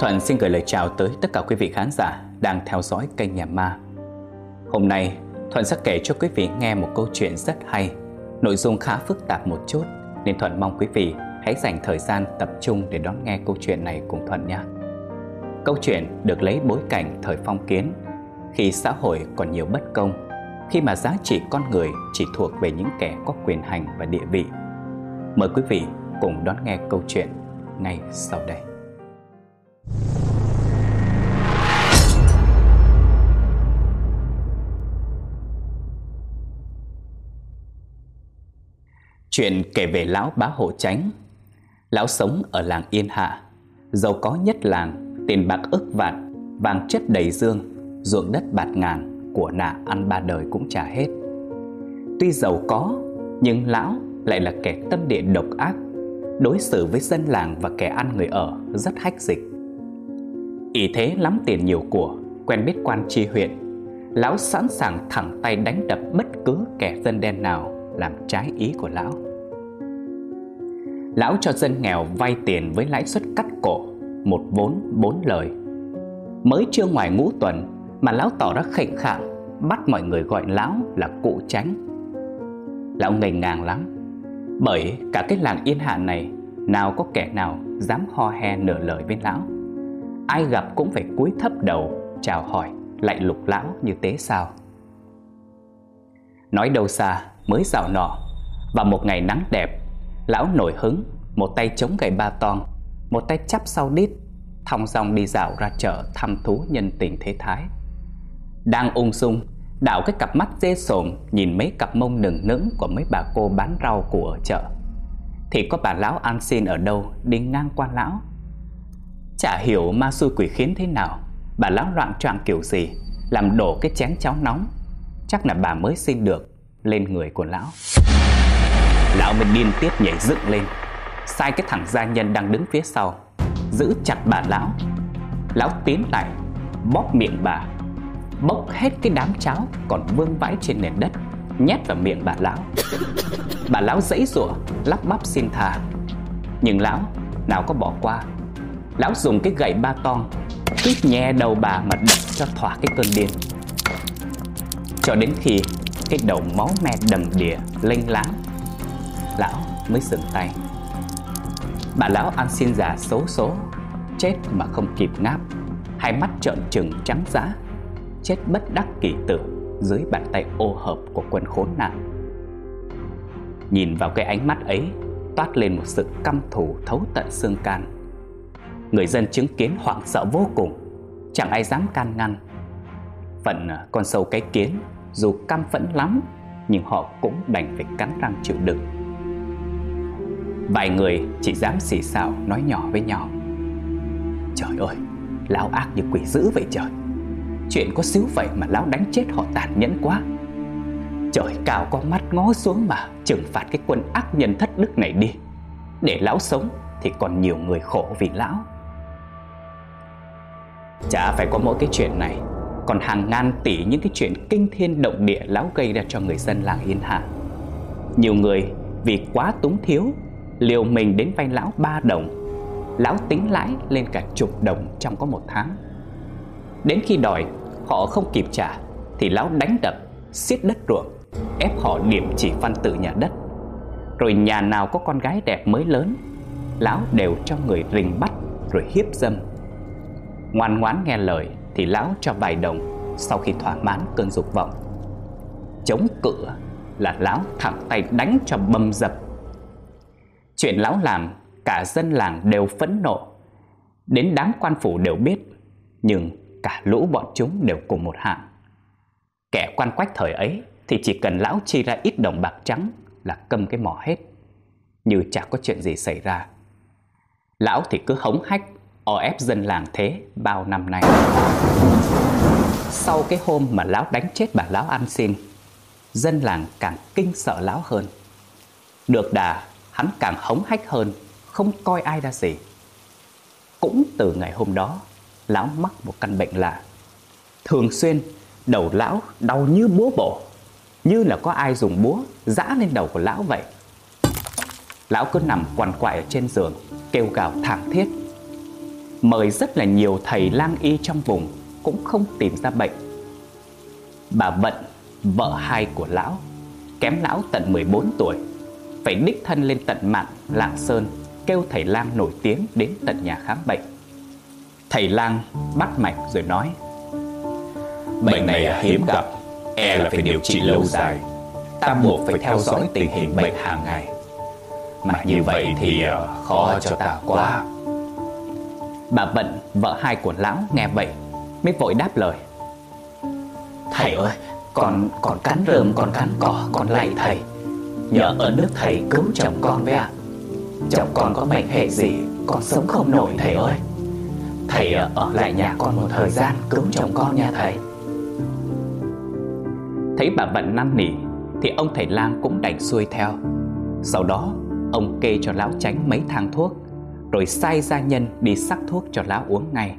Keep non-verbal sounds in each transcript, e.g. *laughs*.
Thuận xin gửi lời chào tới tất cả quý vị khán giả đang theo dõi kênh Nhà Ma. Hôm nay, Thuận sẽ kể cho quý vị nghe một câu chuyện rất hay, nội dung khá phức tạp một chút, nên Thuận mong quý vị hãy dành thời gian tập trung để đón nghe câu chuyện này cùng Thuận nhé. Câu chuyện được lấy bối cảnh thời phong kiến, khi xã hội còn nhiều bất công, khi mà giá trị con người chỉ thuộc về những kẻ có quyền hành và địa vị. Mời quý vị cùng đón nghe câu chuyện ngay sau đây. Chuyện kể về lão bá hộ tránh Lão sống ở làng Yên Hạ, Giàu có nhất làng, Tiền bạc ức vạn, Vàng chất đầy dương, Ruộng đất bạt ngàn Của nạ ăn ba đời cũng trả hết. Tuy giàu có, Nhưng lão lại là kẻ tâm địa độc ác, Đối xử với dân làng và kẻ ăn người ở Rất hách dịch ý thế lắm tiền nhiều của Quen biết quan tri huyện Lão sẵn sàng thẳng tay đánh đập bất cứ kẻ dân đen nào làm trái ý của lão. Lão cho dân nghèo vay tiền với lãi suất cắt cổ, một vốn bốn lời. Mới chưa ngoài ngũ tuần mà lão tỏ ra khệnh khạng, bắt mọi người gọi lão là cụ tránh. Lão ngây ngàng lắm, bởi cả cái làng yên hạ này nào có kẻ nào dám ho he nửa lời với lão. Ai gặp cũng phải cúi thấp đầu, chào hỏi, lại lục lão như thế sao. Nói đâu xa, mới dạo nọ Và một ngày nắng đẹp Lão nổi hứng Một tay chống gậy ba toan, Một tay chắp sau đít Thong dong đi dạo ra chợ thăm thú nhân tình thế thái. Đang ung dung Đảo cái cặp mắt dê sồn Nhìn mấy cặp mông nừng nững Của mấy bà cô bán rau của ở chợ. Thì có bà lão ăn xin ở đâu Đi ngang qua lão? Chả hiểu ma xui quỷ khiến thế nào. Bà lão loạn trọng kiểu gì, Làm đổ cái chén cháo nóng. Chắc là bà mới xin được, lên người của lão. Lão mới điên tiết nhảy dựng lên. Sai cái thằng gia nhân đang đứng phía sau, Giữ chặt bà lão. Lão tiến lại, Bóp miệng bà. Bốc hết cái đám cháo Còn vương vãi trên nền đất, Nhét vào miệng bà lão. Bà lão dãy rủa, Lắp bắp xin tha. Nhưng lão nào có bỏ qua. Lão dùng cái gậy ba con Tuyết nhẹ đầu bà mà đập cho thỏa cái cơn điên. Cho đến khi cái đầu máu me đầm đìa lênh láng, lão mới dừng tay. Bà lão ăn xin già xấu số chết mà không kịp ngáp. Hai mắt trợn trừng trắng dã chết bất đắc kỳ tử dưới bàn tay ô hợp của quân khốn nạn. Nhìn vào cái ánh mắt ấy, toát lên một sự căm thù thấu tận xương can người dân chứng kiến hoảng sợ vô cùng. Chẳng ai dám can ngăn. Phận à, con sâu cái kiến dù căm phẫn lắm Nhưng họ cũng đành phải cắn răng chịu đựng. Vài người chỉ dám xì xào nói nhỏ với nhau. Trời ơi, lão ác như quỷ dữ vậy trời. Chuyện có xíu vậy mà lão đánh chết họ tàn nhẫn quá. Trời cao có mắt ngó xuống mà trừng phạt cái quân ác nhân thất đức này đi. Để lão sống thì còn nhiều người khổ vì lão. Chả phải có mỗi cái chuyện này còn hàng ngàn tỷ những cái chuyện kinh thiên động địa lão gây ra cho người dân làng Yên Hạ. Nhiều người vì quá túng thiếu, liều mình đến vay lão ba đồng. Lão tính lãi lên cả chục đồng trong có một tháng. Đến khi đòi, họ không kịp trả, thì lão đánh đập, xiết đất ruộng, ép họ điểm chỉ phân tự nhà đất. Rồi nhà nào có con gái đẹp mới lớn, lão đều cho người rình bắt rồi hiếp dâm. Ngoan ngoãn nghe lời, thì lão cho vài đồng sau khi thỏa mãn cơn dục vọng. Chống cự là lão thẳng tay đánh cho bầm dập. Chuyện lão làm cả dân làng đều phẫn nộ, đến đám quan phủ đều biết, nhưng cả lũ bọn chúng đều cùng một hạng. Kẻ quan quách thời ấy thì chỉ cần lão chi ra ít đồng bạc trắng là câm cái mỏ hết, như chả có chuyện gì xảy ra. Lão thì cứ hống hách o ép dân làng thế bao năm nay. Sau cái hôm mà lão đánh chết bà lão ăn xin, dân làng càng kinh sợ lão hơn. Được đà, hắn càng hống hách hơn, không coi ai ra gì. Cũng từ ngày hôm đó, lão mắc một căn bệnh lạ. Thường xuyên, đầu lão đau như búa bổ, như là có ai dùng búa giã lên đầu của lão vậy. Lão cứ nằm quằn quại ở trên giường, kêu gào thảm thiết Mời rất là nhiều thầy lang y trong vùng Cũng không tìm ra bệnh. Bà Vận, vợ hai của lão Kém lão tận 14 tuổi Phải đích thân lên tận mạn Lạng Sơn Kêu thầy lang nổi tiếng đến tận nhà khám bệnh. Thầy lang bắt mạch rồi nói Bệnh này hiếm gặp E là phải điều trị lâu dài. Ta buộc phải theo dõi tình hình bệnh hàng ngày. Mà như vậy thì ờ, khó cho ta quá. Bà Vận, vợ hai của lão nghe vậy Mới vội đáp lời. Thầy ơi, con còn cắn rơm, còn cắn cỏ, còn lạy thầy. Nhờ ơn đức thầy cứu chồng con với ạ. Chồng con có bệnh hệ gì, con sống không nổi thầy ơi. Thầy ở lại nhà con một thời gian cứu chồng con nha thầy. Thấy bà Vận năn nỉ Thì ông thầy lang cũng đành xuôi theo. Sau đó ông kê cho lão tránh mấy thang thuốc rồi sai gia nhân đi sắc thuốc cho lão uống ngay.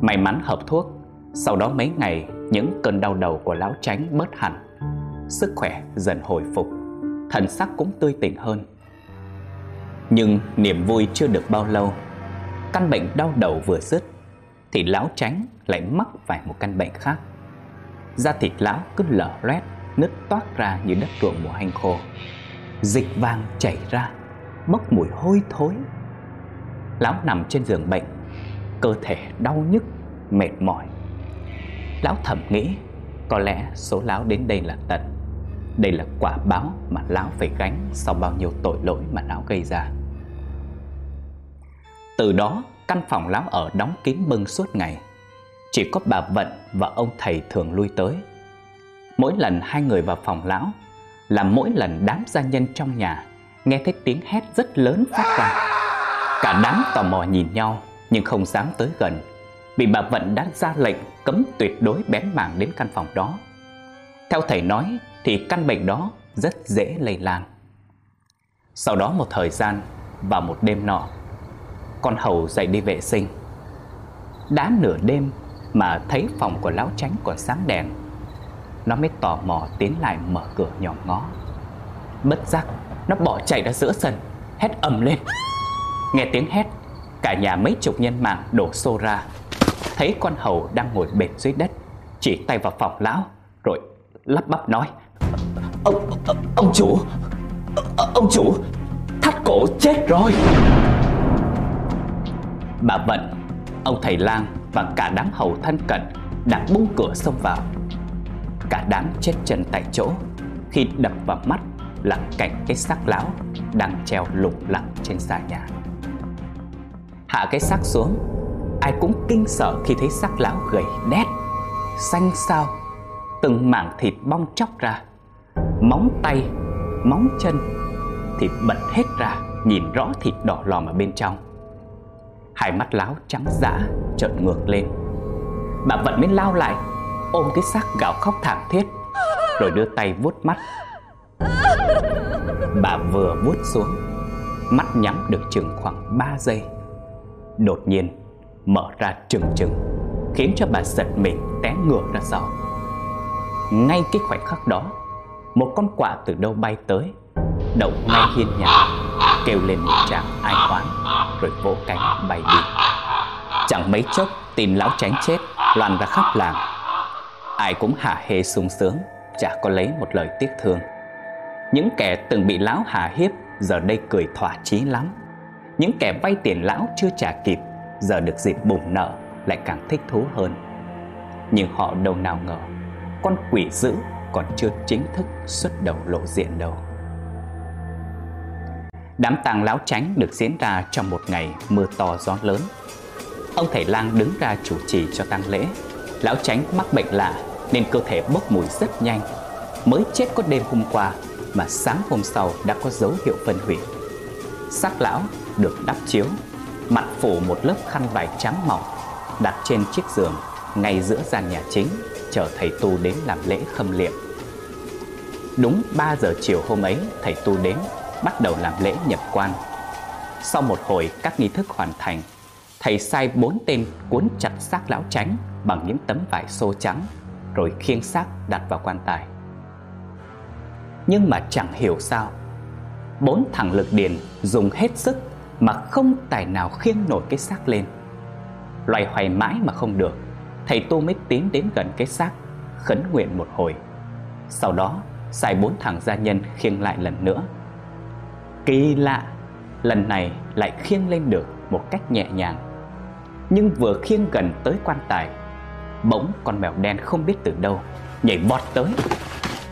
May mắn hợp thuốc, Sau đó mấy ngày, những cơn đau đầu của lão tránh bớt hẳn. Sức khỏe dần hồi phục, Thần sắc cũng tươi tỉnh hơn. Nhưng niềm vui chưa được bao lâu, Căn bệnh đau đầu vừa dứt, Thì lão tránh lại mắc phải một căn bệnh khác. Da thịt lão cứ lở loét, Nứt toát ra như đất ruộng mùa hanh khô. Dịch vàng chảy ra. Bốc mùi hôi thối. Lão nằm trên giường bệnh, Cơ thể đau nhức, Mệt mỏi. Lão thầm nghĩ, Có lẽ số lão đến đây là tận Đây là quả báo mà lão phải gánh Sau bao nhiêu tội lỗi mà lão gây ra. Từ đó, căn phòng lão ở đóng kín bưng suốt ngày. Chỉ có bà Vận và ông thầy thường lui tới. Mỗi lần hai người vào phòng lão Là mỗi lần đám gia nhân trong nhà Nghe thấy tiếng hét rất lớn phát ra. Cả đám tò mò nhìn nhau, Nhưng không dám tới gần, Vì bà Vận đã ra lệnh cấm tuyệt đối bén mảng đến căn phòng đó. Theo thầy nói thì căn bệnh đó rất dễ lây lan. Sau đó một thời gian và một đêm nọ, Con hầu dậy đi vệ sinh. Đã nửa đêm mà thấy phòng của lão tránh còn sáng đèn, Nó mới tò mò tiến lại mở cửa nhỏ ngó. Bất giác nó bỏ chạy ra giữa sân Hét ầm lên. Nghe tiếng hét Cả nhà mấy chục nhân mạng đổ xô ra. Thấy con hầu đang ngồi bệt dưới đất Chỉ tay vào phòng lão Rồi lắp bắp nói. Ông, ông, ông chủ Ông chủ Thắt cổ chết rồi. Bà Vận Ông thầy lang và cả đám hầu thân cận Đã bung cửa xông vào. Cả đám chết chân tại chỗ Khi đập vào mắt là cảnh cái xác lão Đang treo lủng lẳng trên xà nhà. Hạ cái xác xuống Ai cũng kinh sợ khi thấy xác lão gầy đét Xanh xao Từng mảng thịt bong chóc ra Móng tay, móng chân Thịt bật hết ra Nhìn rõ thịt đỏ lòm ở bên trong. Hai mắt lão trắng dã trợn ngược lên. Bà vẫn mới lao lại Ôm cái xác gào khóc thảm thiết Rồi đưa tay vuốt mắt. Bà vừa vuốt xuống, Mắt nhắm được chừng khoảng 3 giây. Đột nhiên, mở ra trừng trừng Khiến cho bà giật mình té ngửa ra sau Ngay cái khoảnh khắc đó, Một con quạ từ đâu bay tới, Đậu ngay hiên nhà, Kêu lên một tràng ai oán, Rồi vỗ cánh bay đi. Chẳng mấy chốc, tìm lão tránh chết, Loàn ra khắp làng. Ai cũng hả hê sung sướng, Chả có lấy một lời tiếc thương. Những kẻ từng bị lão hà hiếp Giờ đây cười thỏa chí lắm Những kẻ vay tiền lão chưa trả kịp giờ được dịp bùng nợ lại càng thích thú hơn. Nhưng họ đâu nào ngờ, con quỷ dữ còn chưa chính thức xuất đầu lộ diện đâu. Đám tang lão tránh được diễn ra trong một ngày mưa to gió lớn. Ông thầy lang đứng ra chủ trì cho tang lễ. Lão tránh mắc bệnh lạ nên cơ thể bốc mùi rất nhanh. Mới chết có đêm hôm qua mà sáng hôm sau đã có dấu hiệu phân hủy. Xác lão được đắp chiếu mặt phủ một lớp khăn vải trắng mỏng đặt trên chiếc giường ngay giữa gian nhà chính chờ thầy tu đến làm lễ khâm liệm. Đúng 3 giờ chiều hôm ấy, thầy tu đến bắt đầu làm lễ nhập quan. Sau một hồi các nghi thức hoàn thành, thầy sai bốn tên cuốn chặt xác lão tránh bằng những tấm vải xô trắng rồi khiêng xác đặt vào quan tài. Nhưng mà chẳng hiểu sao, bốn thằng lực điền dùng hết sức Mà không tài nào khiêng nổi cái xác lên. Loay hoay mãi mà không được Thầy Tu mới tiến đến gần cái xác Khấn nguyện một hồi. Sau đó sai bốn thằng gia nhân khiêng lại lần nữa. Kỳ lạ Lần này lại khiêng lên được một cách nhẹ nhàng. Nhưng vừa khiêng gần tới quan tài Bỗng con mèo đen không biết từ đâu Nhảy vọt tới.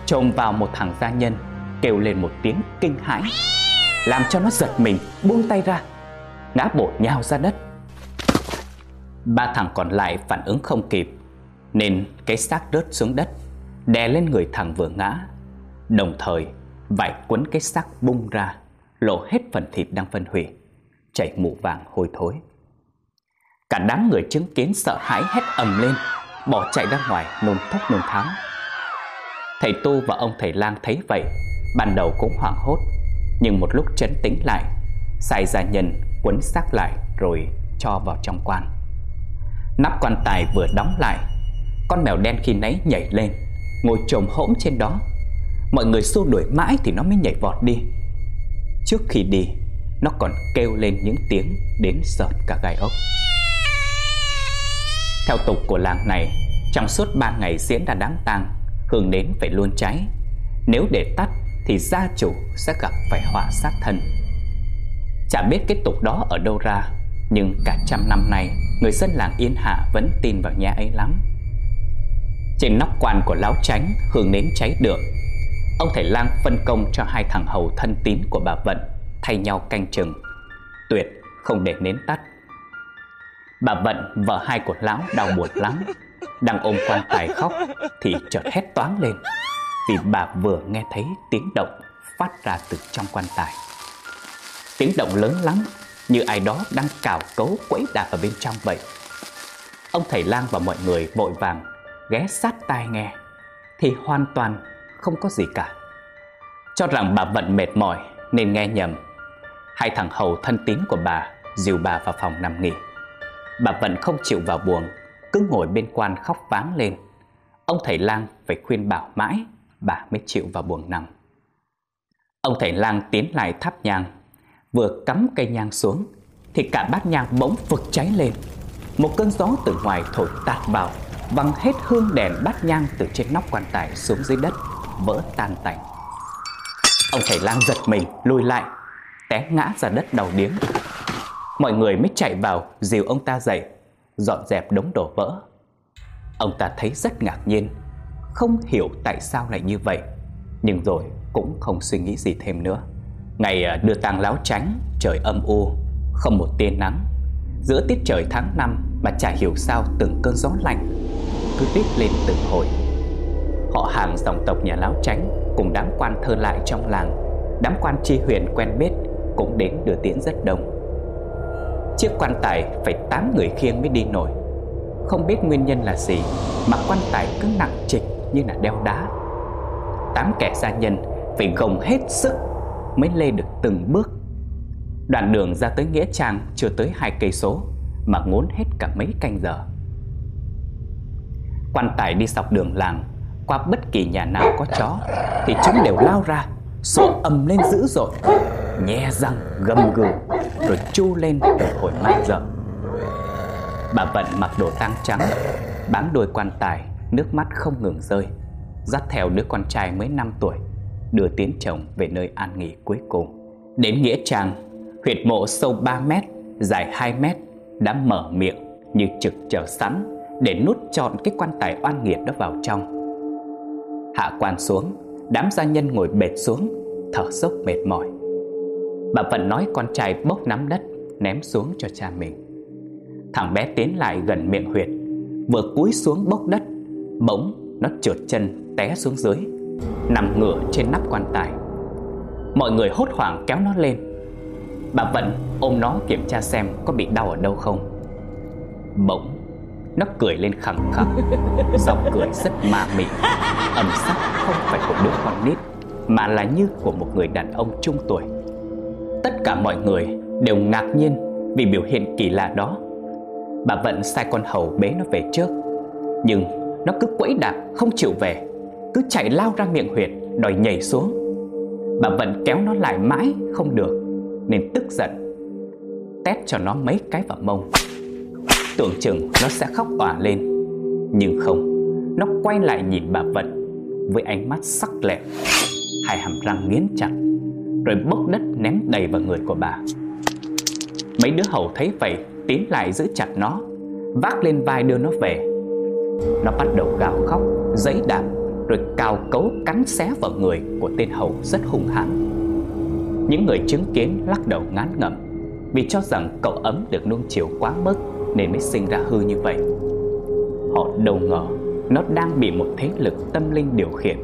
Trồm vào một thằng gia nhân, Kêu lên một tiếng kinh hãi, Làm cho nó giật mình, buông tay ra, Ngã bộ nhào ra đất. Ba thằng còn lại phản ứng không kịp, Nên cái xác rớt xuống đất, Đè lên người thằng vừa ngã, Đồng thời vải quấn cái xác bung ra, Lộ hết phần thịt đang phân hủy, Chảy mù vàng hôi thối. Cả đám người chứng kiến sợ hãi hét ầm lên, Bỏ chạy ra ngoài, nôn thốc nôn tháo. Thầy Tu và ông thầy lang thấy vậy, Ban đầu cũng hoảng hốt, Nhưng một lúc chấn tĩnh lại, xài gia nhân, quấn xác lại Rồi cho vào trong quan. Nắp quan tài vừa đóng lại, Con mèo đen khi nấy nhảy lên, Ngồi trồm hỗn trên đó. Mọi người xua đuổi mãi thì nó mới nhảy vọt đi. Trước khi đi, Nó còn kêu lên những tiếng Đến sợt cả gai ốc. Theo tục của làng này, Trong suốt ba ngày diễn ra đám tang Hương nến phải luôn cháy Nếu để tắt thì gia chủ sẽ gặp phải họa sát thân. Chả biết cái tục đó ở đâu ra Nhưng cả trăm năm nay Người dân làng Yên Hạ vẫn tin vào nhà ấy lắm. Trên nóc quan của lão tránh Hương nến cháy được Ông thầy lang phân công cho hai thằng hầu thân tín của bà Vận Thay nhau canh chừng. Tuyệt không để nến tắt. Bà Vận, vợ hai của lão đau buồn lắm. Đang ôm quan tài khóc Thì chợt hét toáng lên. Vì bà vừa nghe thấy tiếng động Phát ra từ trong quan tài. Tiếng động lớn lắm, Như ai đó đang cào cấu quấy đạp ở bên trong vậy. Ông thầy lang và mọi người vội vàng Ghé sát tai nghe, Thì hoàn toàn không có gì cả. Cho rằng bà Vận mệt mỏi Nên nghe nhầm. Hai thằng hầu thân tín của bà Dìu bà vào phòng nằm nghỉ. Bà Vận không chịu vào buồng cứ ngồi bên quan khóc váng lên. Ông thầy lang phải khuyên bảo mãi, Bà mới chịu vào buồng nằm. Ông thầy lang tiến lại thắp nhang. Vừa cắm cây nhang xuống, Thì cả bát nhang bỗng vực cháy lên. Một cơn gió từ ngoài thổi tạt vào, Văng hết hương đèn bát nhang từ trên nóc quan tài xuống dưới đất, Vỡ tan tành. Ông thầy lang giật mình, lùi lại, Té ngã ra đất đầu điếng. Mọi người mới chạy vào, dìu ông ta dậy. Dọn dẹp đống đổ vỡ. Ông ta thấy rất ngạc nhiên, Không hiểu tại sao lại như vậy, Nhưng rồi cũng không suy nghĩ gì thêm nữa. Ngày à, đưa tang láo tránh, Trời âm u, Không một tia nắng. Giữa tiết trời tháng năm Mà chả hiểu sao từng cơn gió lạnh Cứ tiếp lên từng hồi. Họ hàng dòng tộc nhà láo tránh Cùng đám quan thơ lại trong làng. Đám quan tri huyện quen biết Cũng đến đưa tiễn rất đông. Chiếc quan tài phải 8 người khiêng mới đi nổi. Không biết nguyên nhân là gì Mà quan tài cứ nặng trịch như là đeo đá. Tám kẻ gia nhân phải gồng hết sức Mới lê được từng bước. Đoạn đường ra tới Nghĩa Trang chưa tới hai cây số, Mà ngốn hết cả mấy canh giờ. Quan tài đi dọc đường làng, Qua bất kỳ nhà nào có chó, Thì chúng đều lao ra Sổ ầm lên dữ dội. Nhe răng gầm gừ, Rồi chu lên một hồi man dợ Bà Vận mặc đồ tang trắng, Bám đôi quan tài, Nước mắt không ngừng rơi. Dắt theo đứa con trai mới 5 tuổi, Đưa tiến chồng về nơi an nghỉ cuối cùng. Đến Nghĩa Trang, Huyệt mộ sâu 3 mét, Dài 2 mét, Đã mở miệng như trực chờ sẵn Để nút trọn cái quan tài oan nghiệt đó vào trong. Hạ quan xuống, Đám gia nhân ngồi bệt xuống, Thở dốc mệt mỏi. Bà Vận nói con trai bốc nắm đất Ném xuống cho cha mình. Thằng bé tiến lại gần miệng huyệt Vừa cúi xuống bốc đất Bỗng nó trượt chân té xuống dưới Nằm ngửa trên nắp quan tài. Mọi người hốt hoảng kéo nó lên. Bà Vận ôm nó kiểm tra xem có bị đau ở đâu không. Bỗng Nó cười lên khẳng khẳng *laughs* Giọng cười rất ma mị. Âm sắc không phải của đứa con nít Mà là như của một người đàn ông trung tuổi Tất cả mọi người đều ngạc nhiên Vì biểu hiện kỳ lạ đó. Bà Vận sai con hầu bế nó về trước. Nhưng nó cứ quẫy đạp, không chịu về. Cứ chạy lao ra miệng huyệt, Đòi nhảy xuống. Bà Vận kéo nó lại mãi, không được, Nên tức giận. Tét cho nó mấy cái vào mông. Tưởng chừng nó sẽ khóc òa lên. Nhưng không, Nó quay lại nhìn bà Vận Với ánh mắt sắc lẹm. Hai hàm răng nghiến chặt. Rồi bốc đất ném đầy vào người của bà. Mấy đứa hầu thấy vậy, Tiến lại giữ chặt nó, Vác lên vai đưa nó về. Nó bắt đầu gào khóc Giấy đạp, Rồi cào cấu cắn xé vào người Của tên hầu rất hung hãn. Những người chứng kiến lắc đầu ngán ngẩm, Vì cho rằng cậu ấm được nuông chiều quá mức Nên mới sinh ra hư như vậy. Họ đâu ngờ, Nó đang bị một thế lực tâm linh điều khiển.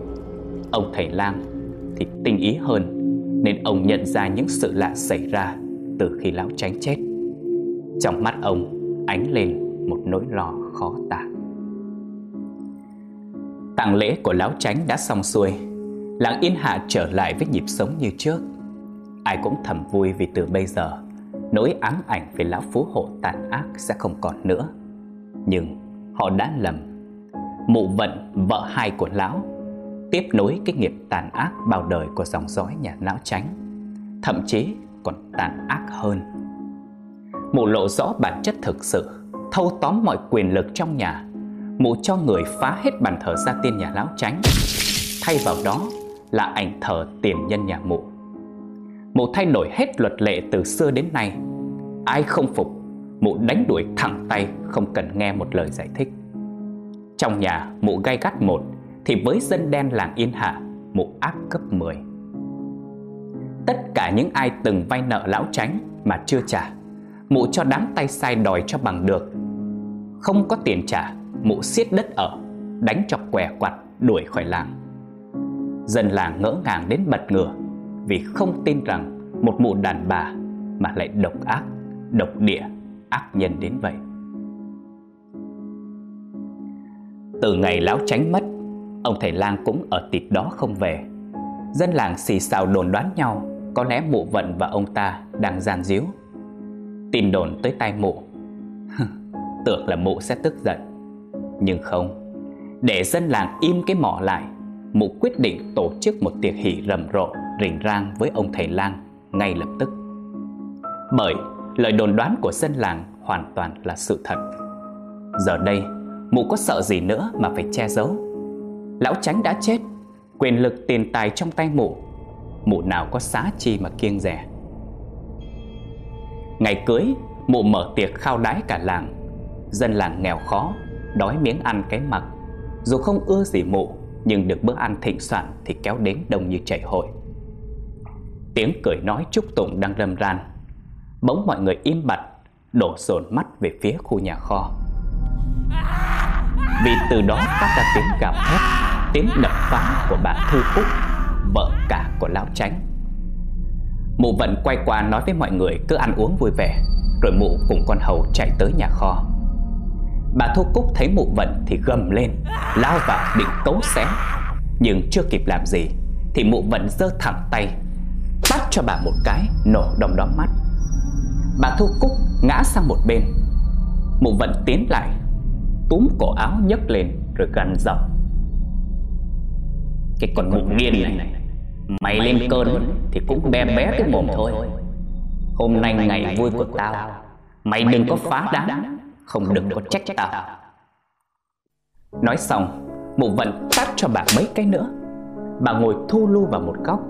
Ông thầy lang thì tinh ý hơn nên ông nhận ra những sự lạ xảy ra Từ khi lão tránh chết. Trong mắt ông, ánh lên một nỗi lo khó tả. Tang lễ của lão tránh đã xong xuôi. Làng Yên Hạ trở lại với nhịp sống như trước. Ai cũng thầm vui vì từ bây giờ, Nỗi ám ảnh về lão phú hộ tàn ác sẽ không còn nữa. Nhưng họ đã lầm. Mụ vận, vợ hai của lão Tiếp nối cái nghiệp tàn ác bao đời của dòng dõi nhà lão tránh, Thậm chí còn tàn ác hơn. Mụ lộ rõ bản chất thực sự, Thâu tóm mọi quyền lực trong nhà, Mụ cho người phá hết bàn thờ gia tiên nhà lão tránh. Thay vào đó là ảnh thờ tiền nhân nhà mụ. Mụ thay đổi hết luật lệ từ xưa đến nay. Ai không phục, Mụ đánh đuổi thẳng tay, Không cần nghe một lời giải thích. Trong nhà mụ gay gắt một thì với dân đen làng Yên Hạ Mụ ác cấp 10 Tất cả những ai từng vay nợ lão tránh Mà chưa trả Mụ cho đám tay sai đòi cho bằng được. Không có tiền trả Mụ xiết đất ở Đánh cho què quặt đuổi khỏi làng. Dân làng ngỡ ngàng đến bật ngửa Vì không tin rằng Một mụ đàn bà Mà lại độc ác, độc địa, ác nhân đến vậy. Từ ngày lão tránh mất Ông thầy lang cũng ở tịt đó không về. Dân làng xì xào đồn đoán nhau, Có lẽ mụ vận và ông ta đang gian díu. Tin đồn tới tai mụ. Tưởng là mụ sẽ tức giận. Nhưng không, Để dân làng im cái mỏ lại, Mụ quyết định tổ chức một tiệc hỷ rầm rộ, Rình rang với ông thầy lang Ngay lập tức. Bởi lời đồn đoán của dân làng Hoàn toàn là sự thật. Giờ đây, Mụ có sợ gì nữa mà phải che giấu? Lão tránh đã chết, Quyền lực tiền tài trong tay mụ. Mụ nào có xá chi mà kiêng rẻ Ngày cưới, Mụ mở tiệc khao đái cả làng. Dân làng nghèo khó, Đói miếng ăn cái mặc. Dù không ưa gì mụ, Nhưng được bữa ăn thịnh soạn Thì kéo đến đông như chảy hội. Tiếng cười nói chúc tụng đang râm ran. Bỗng mọi người im bặt, Đổ dồn mắt về phía khu nhà kho. Vì từ đó phát ra tiếng gào thét, Tiếng đập phá của bà Thư Cúc Vợ cả của Lão Tránh Mụ vận quay qua nói với mọi người cứ ăn uống vui vẻ, Rồi mụ cùng con hầu chạy tới nhà kho. Bà Thu Cúc thấy mụ vận thì gầm lên, Lao vào định cấu xé. Nhưng chưa kịp làm gì, Thì mụ vận giơ thẳng tay, Bắt cho bà một cái nổ đồng đóm mắt. Bà Thu Cúc ngã sang một bên, Mụ vận tiến lại Túm cổ áo nhấc lên rồi gằn giọng. Cái con mụ điên này Mày lên cơn thì cũng bé bé cái mồm thôi. Hôm nay ngày vui của tao Mày đừng có phá đám Không đừng có trách tao. Nói xong Mụ vận tát cho bà mấy cái nữa. Bà ngồi thu lu vào một góc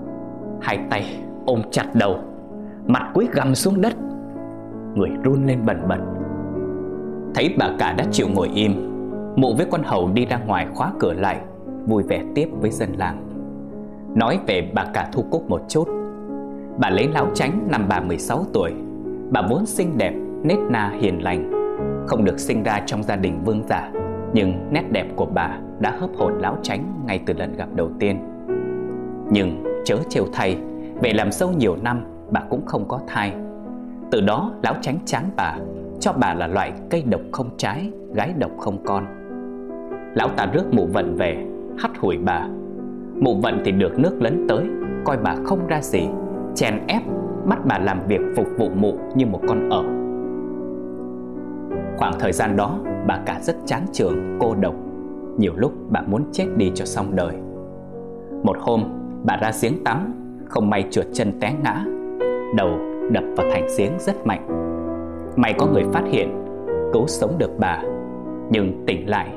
Hai tay ôm chặt đầu Mặt cúi gầm xuống đất. Người run lên bần bật Thấy bà cả đã chịu ngồi im. Mụ với con hầu đi ra ngoài khóa cửa lại Vui vẻ tiếp với dân làng. Nói về bà cả Thu Cúc một chút. Bà lấy lão tránh năm bà 16 tuổi. Bà vốn xinh đẹp, nết na hiền lành. Không được sinh ra trong gia đình vương giả Nhưng nét đẹp của bà đã hấp hồn lão tránh ngay từ lần gặp đầu tiên. Nhưng chớ trêu thay Về làm sâu nhiều năm bà cũng không có thai. Từ đó lão tránh chán bà. Cho bà là loại cây độc không trái Gái độc không con. Lão ta rước mụ vận về Hắt hủi bà. Mụ vận thì được nước lấn tới Coi bà không ra gì Chèn ép bắt bà làm việc phục vụ mụ như một con ở Khoảng thời gian đó bà cả rất chán trường, cô độc. Nhiều lúc bà muốn chết đi cho xong đời. Một hôm bà ra giếng tắm Không may trượt chân té ngã. Đầu đập vào thành giếng rất mạnh. May có người phát hiện, Cứu sống được bà. Nhưng tỉnh lại,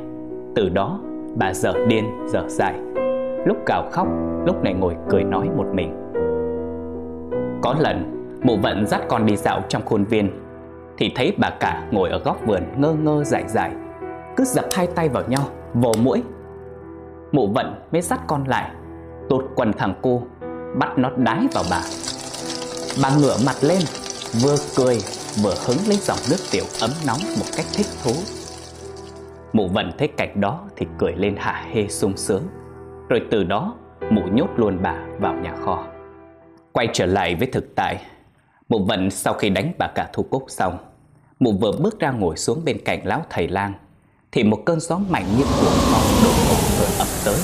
Từ đó bà dở điên dở dại. Lúc gào khóc, Lúc này ngồi cười nói một mình. Có lần, Mụ vận dắt con đi dạo trong khuôn viên, Thì thấy bà cả ngồi ở góc vườn ngơ ngơ dại dại, Cứ dập hai tay vào nhau, Vồ mũi Mụ vận mới dắt con lại, Tụt quần thằng cô Bắt nó đái vào bà. Bà ngửa mặt lên, Vừa cười vừa hứng lấy dòng nước tiểu ấm nóng một cách thích thú. Mụ vần thấy cảnh đó thì cười lên hả hê sung sướng. Rồi từ đó, mụ nhốt luôn bà vào nhà kho. Quay trở lại với thực tại, Mụ vần sau khi đánh bà cả thu cúc xong, Mụ vừa bước ra ngồi xuống bên cạnh lão thầy lang, Thì một cơn gió mạnh như cuồng phong đột ngột vừa ập tới.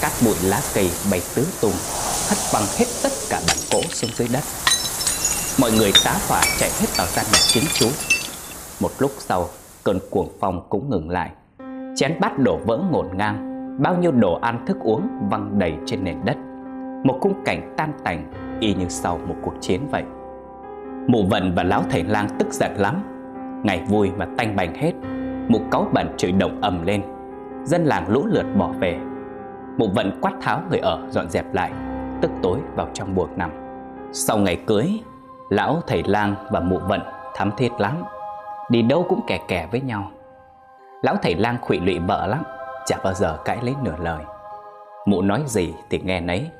Các bụi lá cây bay tứ tung, Hất văng hết tất cả bàn cổ xuống dưới đất. Mọi người tá hỏa chạy hết vào gian nhà chính chú Một lúc sau, Cơn cuồng phong cũng ngừng lại. Chén bát đổ vỡ ngổn ngang, Bao nhiêu đồ ăn thức uống văng đầy trên nền đất. Một khung cảnh tan tành, Y như sau một cuộc chiến vậy. Mụ vận và lão thầy lang tức giận lắm. Ngày vui mà tanh bành hết, Mụ cáu bẩn chửi động ầm lên. Dân làng lũ lượt bỏ về. Mụ vận quát tháo người ở dọn dẹp lại, Tức tối vào trong buồng nằm. Sau ngày cưới Lão, thầy lang và mụ vận thắm thiết lắm. Đi đâu cũng kè kè với nhau. Lão, thầy lang khụy lụy vợ lắm, Chả bao giờ cãi lấy nửa lời. Mụ nói gì thì nghe nấy.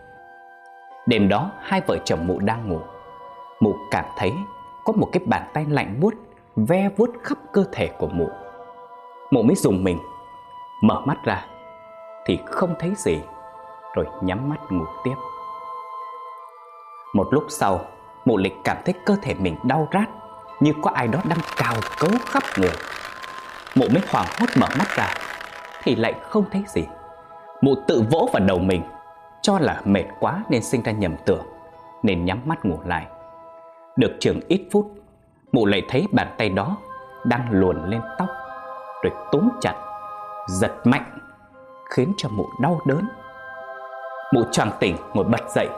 Đêm đó, hai vợ chồng mụ đang ngủ. Mụ cảm thấy có một cái bàn tay lạnh buốt, Ve vuốt khắp cơ thể của mụ. Mụ mới dùng mình, Mở mắt ra, Thì không thấy gì, Rồi nhắm mắt ngủ tiếp. Một lúc sau mộ lịch cảm thấy cơ thể mình đau rát, Như có ai đó đang cào cấu khắp người. Mộ mới hoảng hốt mở mắt ra, Thì lại không thấy gì. Mụ tự vỗ vào đầu mình, Cho là mệt quá nên sinh ra nhầm tưởng, Nên nhắm mắt ngủ lại. Được chừng ít phút, Mụ lại thấy bàn tay đó Đang luồn lên tóc, Rồi túm chặt, Giật mạnh, Khiến cho mụ đau đớn. Mụ choàng tỉnh ngồi bật dậy,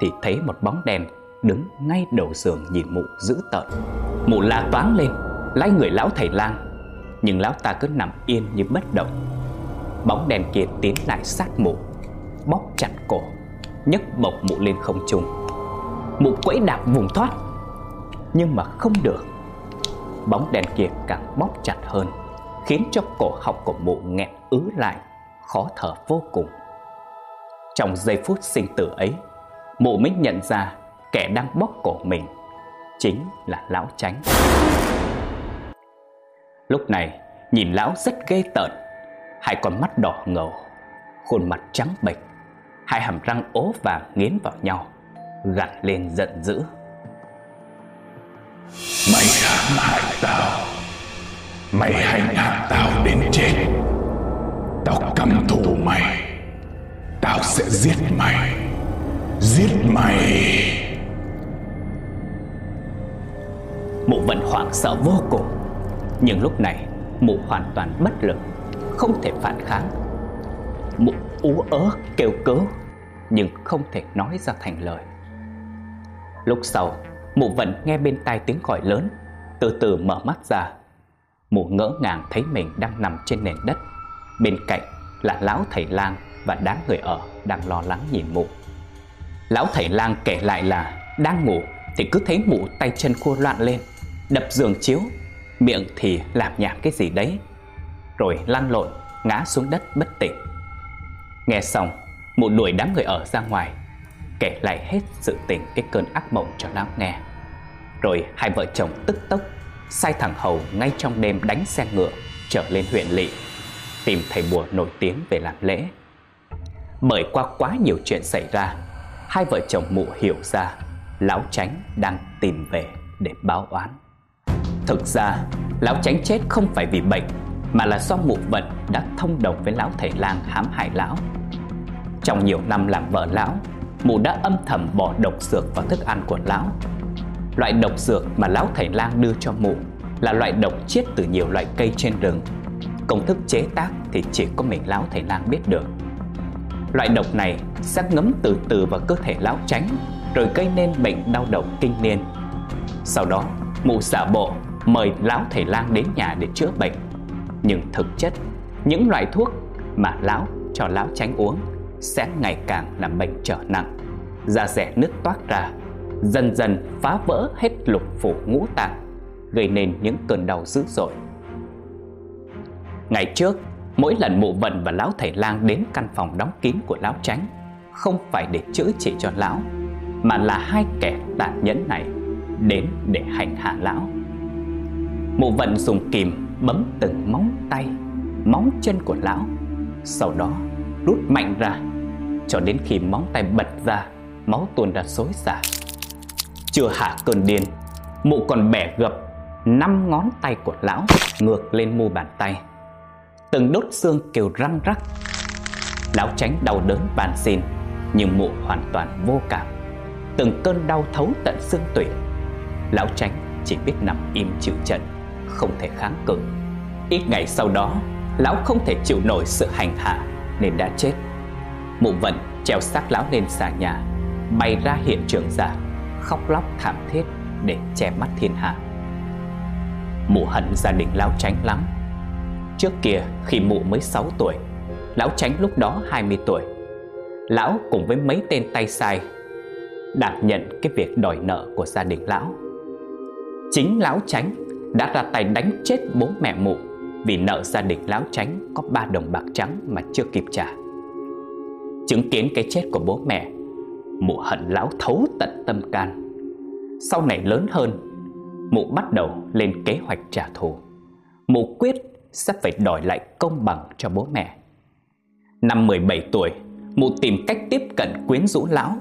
Thì thấy một bóng đèn. Đứng ngay đầu giường nhìn mụ dữ tợn. Mụ la toáng lên Lấy người lão thầy lang. Nhưng lão ta cứ nằm yên như bất động. Bóng đèn kia tiến lại sát mụ, Bóp chặt cổ, nhấc bổng mụ lên không trung. Mụ quẫy đạp vùng thoát, Nhưng mà không được. Bóng đèn kia càng bóp chặt hơn, Khiến cho cổ họng của mụ nghẹn ứ lại, Khó thở vô cùng. Trong giây phút sinh tử ấy, Mụ mới nhận ra Kẻ đang bóp cổ mình, Chính là lão tránh Lúc này, nhìn lão rất ghê tợn Hai con mắt đỏ ngầu, Khuôn mặt trắng bệch, Hai hàm răng ố vàng nghiến vào nhau Gặt lên giận dữ. Mày hãm hại tao. Mày hành hạ tao đến chết. Tao căm thù mày. Tao sẽ giết mày. Giết mày. Mụ vẫn hoảng sợ vô cùng. Nhưng lúc này, mụ hoàn toàn bất lực, Không thể phản kháng. Mụ ú ớ, kêu cứu, Nhưng không thể nói ra thành lời. Lúc sau, Mụ vẫn nghe bên tai tiếng gọi lớn, Từ từ mở mắt ra. Mụ ngỡ ngàng thấy mình đang nằm trên nền đất. Bên cạnh là lão thầy lang Và đám người ở đang lo lắng nhìn mụ. Lão thầy lang kể lại là Đang ngủ thì cứ thấy mụ tay chân khô loạn lên. Đập giường chiếu, Miệng thì làm nhạp cái gì đấy, Rồi lăn lộn, Ngã xuống đất bất tỉnh. Nghe xong, Mụ đuổi đám người ở ra ngoài, Kể lại hết sự tình cái cơn ác mộng cho lão nghe. Rồi hai vợ chồng tức tốc, Sai thằng Hầu ngay trong đêm đánh xe ngựa Trở lên huyện lỵ, Tìm thầy bùa nổi tiếng về làm lễ. Bởi qua quá nhiều chuyện xảy ra, Hai vợ chồng mụ hiểu ra, Lão Tránh đang tìm về để báo oán. Thực ra, Lão Tránh chết không phải vì bệnh, Mà là do mụ vận đã thông đồng với lão thầy lang hãm hại lão. Trong nhiều năm làm vợ lão, Mụ đã âm thầm bỏ độc dược vào thức ăn của lão. Loại độc dược mà lão thầy lang đưa cho mụ Là loại độc chiết từ nhiều loại cây trên rừng. Công thức chế tác thì chỉ có mình lão thầy lang biết được. Loại độc này sẽ ngấm từ từ vào cơ thể lão tránh Rồi gây nên bệnh đau đầu kinh niên. Sau đó, Mụ giả bộ mời lão thầy lang đến nhà để chữa bệnh. Nhưng thực chất, những loại thuốc mà lão cho lão tránh uống Sẽ ngày càng làm bệnh trở nặng, Da rẻ nứt toát ra, Dần dần phá vỡ hết lục phủ ngũ tạng, Gây nên những cơn đau dữ dội. Ngày trước, Mỗi lần mụ vần và lão thầy lang đến căn phòng đóng kín của lão tránh Không phải để chữa trị cho lão, Mà là hai kẻ tàn nhẫn này Đến để hành hạ lão. Mụ vận dùng kìm bấm từng móng tay, Móng chân của lão, Sau đó rút mạnh ra, Cho đến khi móng tay bật ra, Máu tuôn ra xối xả. Chưa hạ cơn điên, Mụ còn bẻ gập năm ngón tay của lão Ngược lên mu bàn tay. Từng đốt xương kêu răng rắc. Lão tránh đau đớn bàn xin, Nhưng mụ hoàn toàn vô cảm. Từng cơn đau thấu tận xương tủy, Lão tránh chỉ biết nằm im chịu trận. Không thể kháng cự. Ít ngày sau đó, Lão không thể chịu nổi sự hành hạ Nên đã chết. Mụ vận treo xác lão lên xà nhà Bay ra hiện trường giả, Khóc lóc thảm thiết Để che mắt thiên hạ. Mụ hận gia đình lão tránh lắm. Trước kia khi mụ mới 6 tuổi, Lão tránh lúc đó 20 tuổi. Lão cùng với mấy tên tay sai Đảm nhận cái việc đòi nợ của gia đình lão. Chính lão tránh đã ra tay đánh chết bố mẹ mụ. Vì nợ gia đình láo tránh, có ba đồng bạc trắng mà chưa kịp trả. Chứng kiến cái chết của bố mẹ, Mụ hận láo thấu tận tâm can. Sau này lớn hơn, Mụ bắt đầu lên kế hoạch trả thù. Mụ quyết sẽ phải đòi lại công bằng cho bố mẹ. Năm 17 tuổi, Mụ tìm cách tiếp cận quyến rũ lão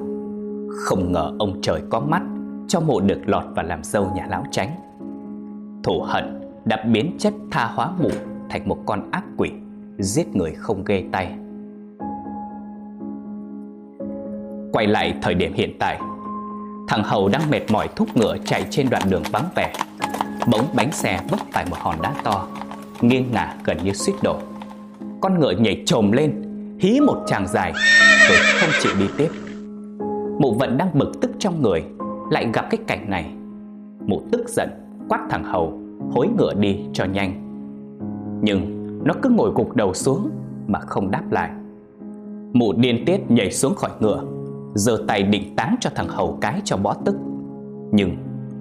Không ngờ ông trời có mắt, Cho mụ được lọt vào làm dâu nhà lão tránh. Thù hận, đã biến chất tha hóa mụ Thành một con ác quỷ, Giết người không ghê tay. Quay lại thời điểm hiện tại, Thằng Hầu đang mệt mỏi thúc ngựa chạy trên đoạn đường vắng vẻ. Bỗng bánh xe vấp phải một hòn đá to, Nghiêng ngả gần như suýt đổ. Con ngựa nhảy trồm lên, Hí một tràng dài, Rồi không chịu đi tiếp. Mụ vận đang bực tức trong người, Lại gặp cái cảnh này. Mụ tức giận, quát thằng Hầu. Hối ngựa đi cho nhanh. Nhưng nó cứ ngồi gục đầu xuống Mà không đáp lại. Mụ điên tiết nhảy xuống khỏi ngựa, giơ tay định táng cho thằng hầu cái cho bó tức. Nhưng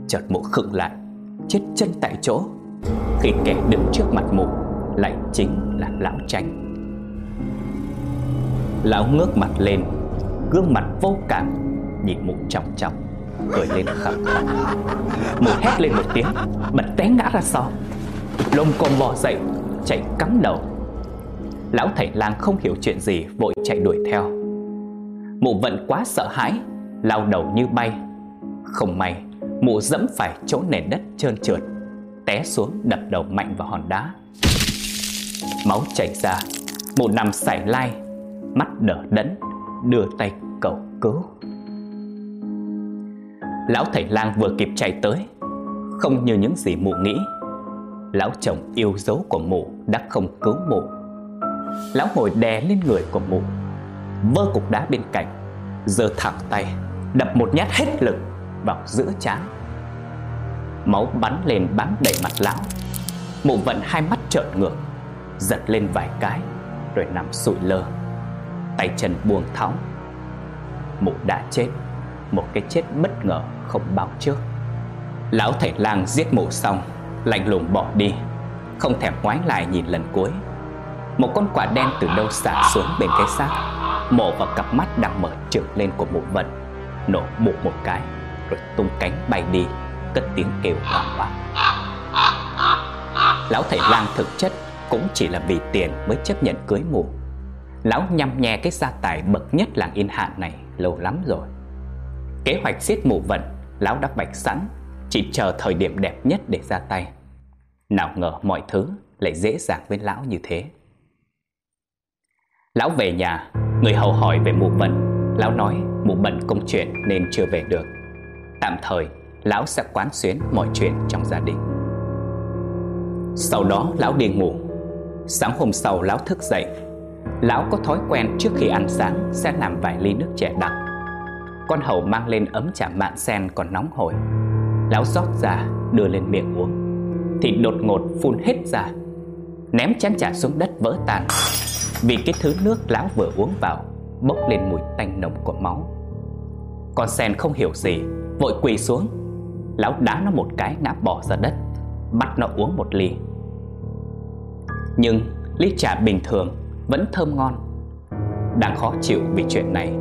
chợt mụ khựng lại, chết chân tại chỗ, khi kẻ đứng trước mặt mụ lại chính là lão tranh lão ngước mặt lên, gương mặt vô cảm, nhìn mụ trọng trọng cười lên khẳng khẳng mụ hét lên một tiếng, bật té ngã ra sau. Lông con bò dậy, chạy cắm đầu. Lão thầy lang không hiểu chuyện gì, vội chạy đuổi theo. Mụ vẫn quá sợ hãi, Lao đầu như bay. Không may, Mụ dẫm phải chỗ nền đất trơn trượt, Té xuống đập đầu mạnh vào hòn đá. Máu chảy ra, Mụ nằm sải lai, Mắt đờ đẫn, Đưa tay cầu cứu. Lão thầy lang vừa kịp chạy tới. Không như những gì mụ nghĩ, Lão chồng yêu dấu của mụ đã không cứu mụ. Lão ngồi đè lên người của mụ. Vơ cục đá bên cạnh, giơ thẳng tay, đập một nhát hết lực vào giữa trán. Máu bắn lên bám đầy mặt lão. Mụ vận hai mắt trợn ngược, giật lên vài cái, rồi nằm sụi lơ. Tay chân buông thõng. Mụ đã chết, một cái chết bất ngờ không báo trước. Lão thầy lang giết mổ xong, lạnh lùng bỏ đi, không thèm ngoái lại nhìn lần cuối. Một con quả đen từ đâu xả xuống bên cái xác, mổ vào cặp mắt đang mở trừng lên của một vận nổ bụng một cái, rồi tung cánh bay đi, cất tiếng kêu hoảng hoảng lão thầy lang thực chất cũng chỉ là vì tiền mới chấp nhận cưới mù lão nhăm nhe cái gia tài bậc nhất làng yên hạn này lâu lắm rồi. Kế hoạch giết mù vận lão đã bạch sẵn, chỉ chờ thời điểm đẹp nhất để ra tay. Nào ngờ mọi thứ lại dễ dàng với lão như thế. Lão về nhà, Người hầu hỏi về mụ bận Lão nói mụ bận công chuyện nên chưa về được. Tạm thời, Lão sẽ quán xuyến mọi chuyện trong gia đình. Sau đó lão đi ngủ. Sáng hôm sau lão thức dậy. Lão có thói quen trước khi ăn sáng Sẽ làm vài ly nước chè đặc. Con hầu mang lên ấm trà mạn sen còn nóng hổi. Lão rót ra, đưa lên miệng uống. Thì đột ngột phun hết ra, Ném chén trà xuống đất vỡ tan. Vì cái thứ nước lão vừa uống vào, Bốc lên mùi tanh nồng của máu. Con sen không hiểu gì, Vội quỳ xuống. Lão đá nó một cái ngã bỏ ra đất, Bắt nó uống một ly. Nhưng ly trà bình thường Vẫn thơm ngon. Đang khó chịu vì chuyện này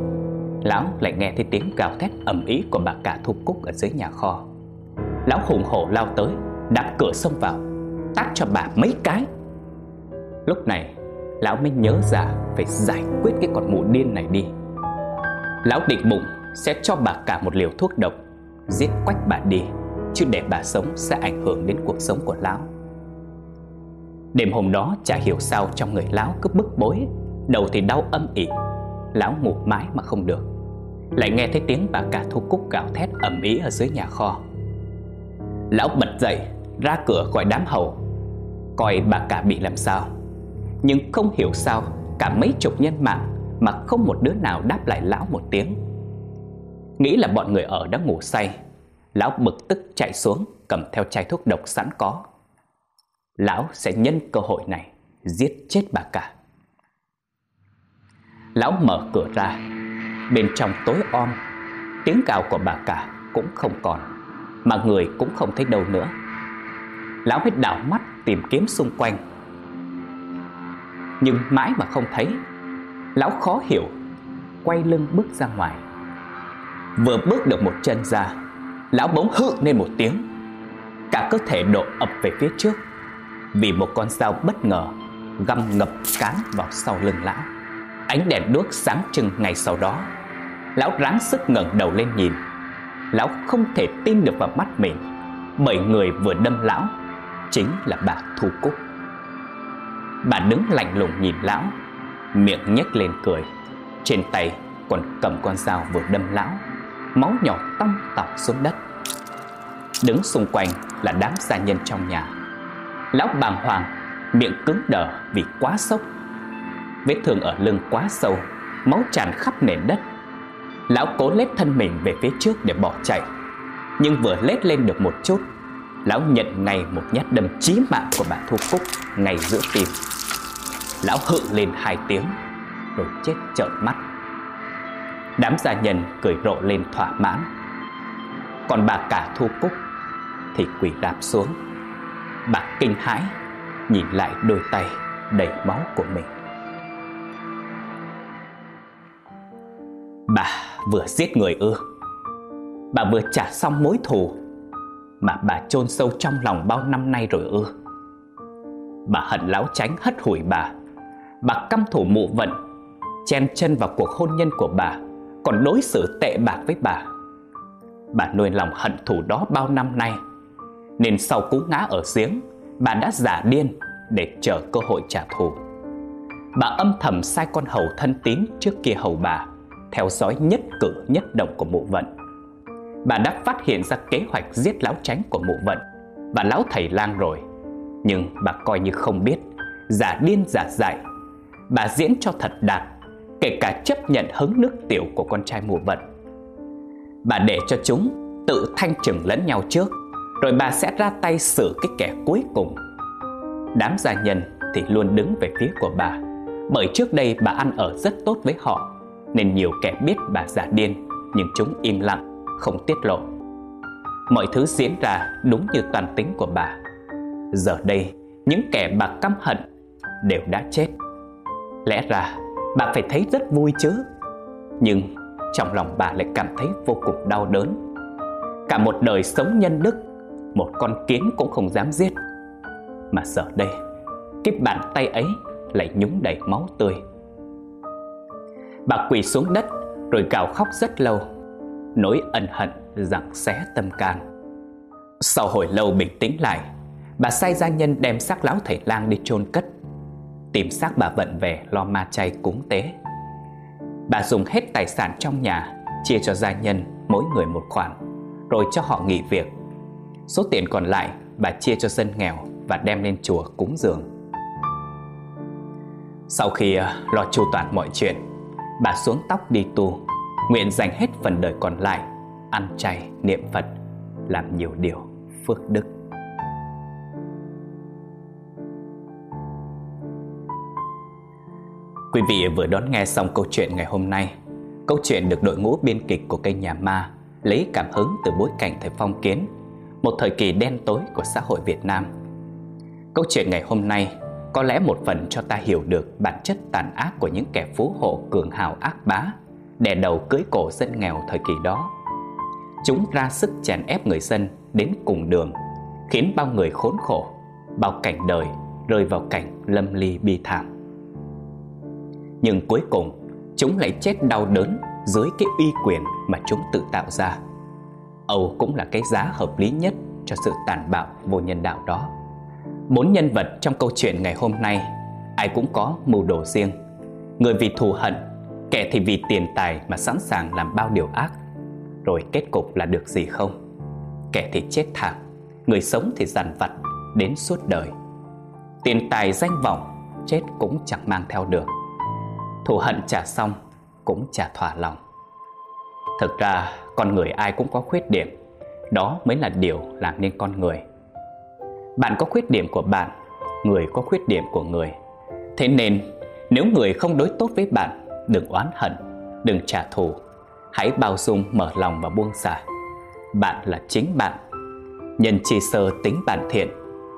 Lão lại nghe thấy tiếng gào thét ầm ĩ của bà cả thu cúc ở dưới nhà kho. Lão hùng hổ lao tới, Đạp cửa xông vào, Tát cho bà mấy cái. Lúc này, Lão mới nhớ ra Phải giải quyết cái con mụ điên này đi. Lão định bụng Sẽ cho bà cả một liều thuốc độc, Giết quách bà đi, Chứ để bà sống sẽ ảnh hưởng đến cuộc sống của Lão. Đêm hôm đó chả hiểu sao trong người Lão cứ bức bối, Đầu thì đau âm ỉ. Lão ngủ mãi mà không được. Lại nghe thấy tiếng bà cả thu cúc gào thét ầm ĩ ở dưới nhà kho. Lão bật dậy, Ra cửa gọi đám hầu. Coi bà cả bị làm sao. Nhưng không hiểu sao, Cả mấy chục nhân mạng Mà không một đứa nào đáp lại lão một tiếng. Nghĩ là bọn người ở đã ngủ say, Lão bực tức chạy xuống Cầm theo chai thuốc độc sẵn có. Lão sẽ nhân cơ hội này Giết chết bà cả. Lão mở cửa ra. Bên trong tối om, Tiếng cào của bà cả cũng không còn, Mà người cũng không thấy đâu nữa. Lão mới đảo mắt tìm kiếm xung quanh. Nhưng mãi mà không thấy, Lão khó hiểu, Quay lưng bước ra ngoài. Vừa bước được một chân ra, Lão bỗng hự lên một tiếng. Cả cơ thể độ ập về phía trước, Vì một con dao bất ngờ Găm ngập cán vào sau lưng lão. Ánh đèn đuốc sáng trưng ngày sau đó. Lão ráng sức ngẩng đầu lên nhìn. Lão không thể tin được vào mắt mình. Bởi người vừa đâm lão, Chính là bà Thu Cúc. Bà đứng lạnh lùng nhìn lão, Miệng nhếch lên cười. Trên tay còn cầm con dao vừa đâm lão, Máu nhỏ tông tọc xuống đất. Đứng xung quanh là đám gia nhân trong nhà. Lão bàng hoàng, Miệng cứng đờ vì quá sốc. Vết thương ở lưng quá sâu, Máu tràn khắp nền đất. Lão cố lết thân mình về phía trước để bỏ chạy. Nhưng vừa lết lên được một chút, Lão nhận ngay một nhát đâm chí mạng của bà Thu Cúc Ngay giữa tim. Lão hự lên hai tiếng, Rồi chết trợn mắt. Đám gia nhân cười rộ lên thỏa mãn. Còn bà cả Thu Cúc Thì quỳ đạp xuống. Bà kinh hãi, Nhìn lại đôi tay đầy máu của mình. Bà vừa giết người ư? Bà vừa trả xong mối thù Mà bà chôn sâu trong lòng bao năm nay rồi ư? Bà hận láo tránh hất hủi bà. Bà căm thủ mụ vận, Chen chân vào cuộc hôn nhân của bà, Còn đối xử tệ bạc với bà. Bà nuôi lòng hận thù đó bao năm nay, Nên sau cú ngã ở giếng, Bà đã giả điên để chờ cơ hội trả thù. Bà âm thầm sai con hầu thân tín trước kia hầu bà theo dõi nhất cử nhất động của mụ vận. Bà đã phát hiện ra kế hoạch giết lão tránh của mụ vận và lão thầy lang rồi. Nhưng bà coi như không biết, giả điên giả dại. Bà diễn cho thật đạt, kể cả chấp nhận hứng nước tiểu của con trai mụ vận. Bà để cho chúng tự thanh trừng lẫn nhau trước, rồi bà sẽ ra tay xử cái kẻ cuối cùng. Đám gia nhân thì luôn đứng về phía của bà, bởi trước đây bà ăn ở rất tốt với họ nên nhiều kẻ biết bà giả điên nhưng chúng im lặng, không tiết lộ. Mọi thứ diễn ra đúng như toàn tính của bà. Giờ đây, những kẻ bà căm hận đều đã chết. Lẽ ra bà phải thấy rất vui chứ. Nhưng trong lòng bà lại cảm thấy vô cùng đau đớn. Cả một đời sống nhân đức, một con kiến cũng không dám giết. Mà giờ đây, cái bàn tay ấy lại nhúng đầy máu tươi. Bà quỳ xuống đất, rồi gào khóc rất lâu. Nỗi ân hận rằng xé tâm can. Sau hồi lâu bình tĩnh lại, Bà sai gia nhân đem xác lão thầy lang đi chôn cất. Tìm xác bà vận về lo ma chay cúng tế. Bà dùng hết tài sản trong nhà, Chia cho gia nhân mỗi người một khoản, Rồi cho họ nghỉ việc. Số tiền còn lại, bà chia cho dân nghèo Và đem lên chùa cúng dường. Sau khi ờ, lo chu toàn mọi chuyện bà xuống tóc đi tu Nguyện dành hết phần đời còn lại Ăn chay, niệm Phật làm nhiều điều phước đức. Quý vị vừa đón nghe xong câu chuyện ngày hôm nay. Câu chuyện được đội ngũ biên kịch của kênh Nhà Ma lấy cảm hứng từ bối cảnh thời phong kiến Một thời kỳ đen tối của xã hội Việt Nam. Câu chuyện ngày hôm nay có lẽ một phần cho ta hiểu được bản chất tàn ác của những kẻ phú hộ cường hào ác bá đè đầu cưỡi cổ dân nghèo thời kỳ đó. Chúng ra sức chèn ép người dân đến cùng đường, khiến bao người khốn khổ, bao cảnh đời rơi vào cảnh lâm ly bi thảm. Nhưng cuối cùng, chúng lại chết đau đớn dưới cái uy quyền mà chúng tự tạo ra. Âu cũng là cái giá hợp lý nhất cho sự tàn bạo vô nhân đạo đó. Bốn nhân vật trong câu chuyện ngày hôm nay. Ai cũng có mưu đồ riêng. Người vì thù hận, Kẻ thì vì tiền tài mà sẵn sàng làm bao điều ác. Rồi kết cục là được gì không? Kẻ thì chết thảm, Người sống thì dằn vặt, Đến suốt đời. Tiền tài danh vọng, Chết cũng chẳng mang theo được. Thù hận trả xong, Cũng trả thỏa lòng. Thực ra, con người ai cũng có khuyết điểm. Đó mới là điều làm nên con người bạn có khuyết điểm của bạn, người có khuyết điểm của người. Thế nên, nếu người không đối tốt với bạn, đừng oán hận, đừng trả thù. Hãy bao dung, mở lòng và buông xả. Bạn là chính bạn. Nhân chi sơ tính bản thiện,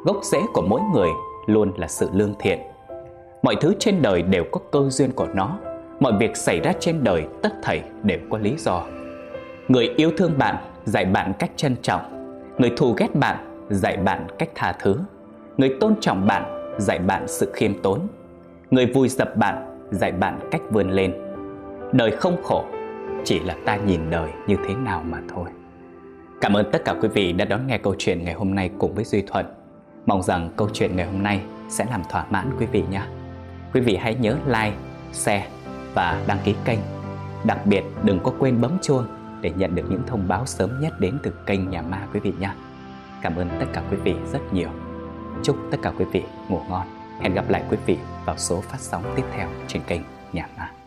gốc rễ của mỗi người luôn là sự lương thiện. Mọi thứ trên đời đều có cơ duyên của nó. Mọi việc xảy ra trên đời, tất thảy đều có lý do. Người yêu thương bạn, dạy bạn cách trân trọng. Người thù ghét bạn dạy bạn cách tha thứ. Người tôn trọng bạn, dạy bạn sự khiêm tốn. Người vui dập bạn, dạy bạn cách vươn lên. Đời không khổ, chỉ là ta nhìn đời như thế nào mà thôi. Cảm ơn tất cả quý vị đã đón nghe câu chuyện ngày hôm nay cùng với duy thuận. Mong rằng câu chuyện ngày hôm nay sẽ làm thỏa mãn quý vị nhé. Quý vị hãy nhớ like, share và đăng ký kênh. Đặc biệt đừng có quên bấm chuông để nhận được những thông báo sớm nhất đến từ kênh nhà ma quý vị nhé. Cảm ơn tất cả quý vị rất nhiều. Chúc tất cả quý vị ngủ ngon. Hẹn gặp lại quý vị vào số phát sóng tiếp theo trên kênh Nhà Ma.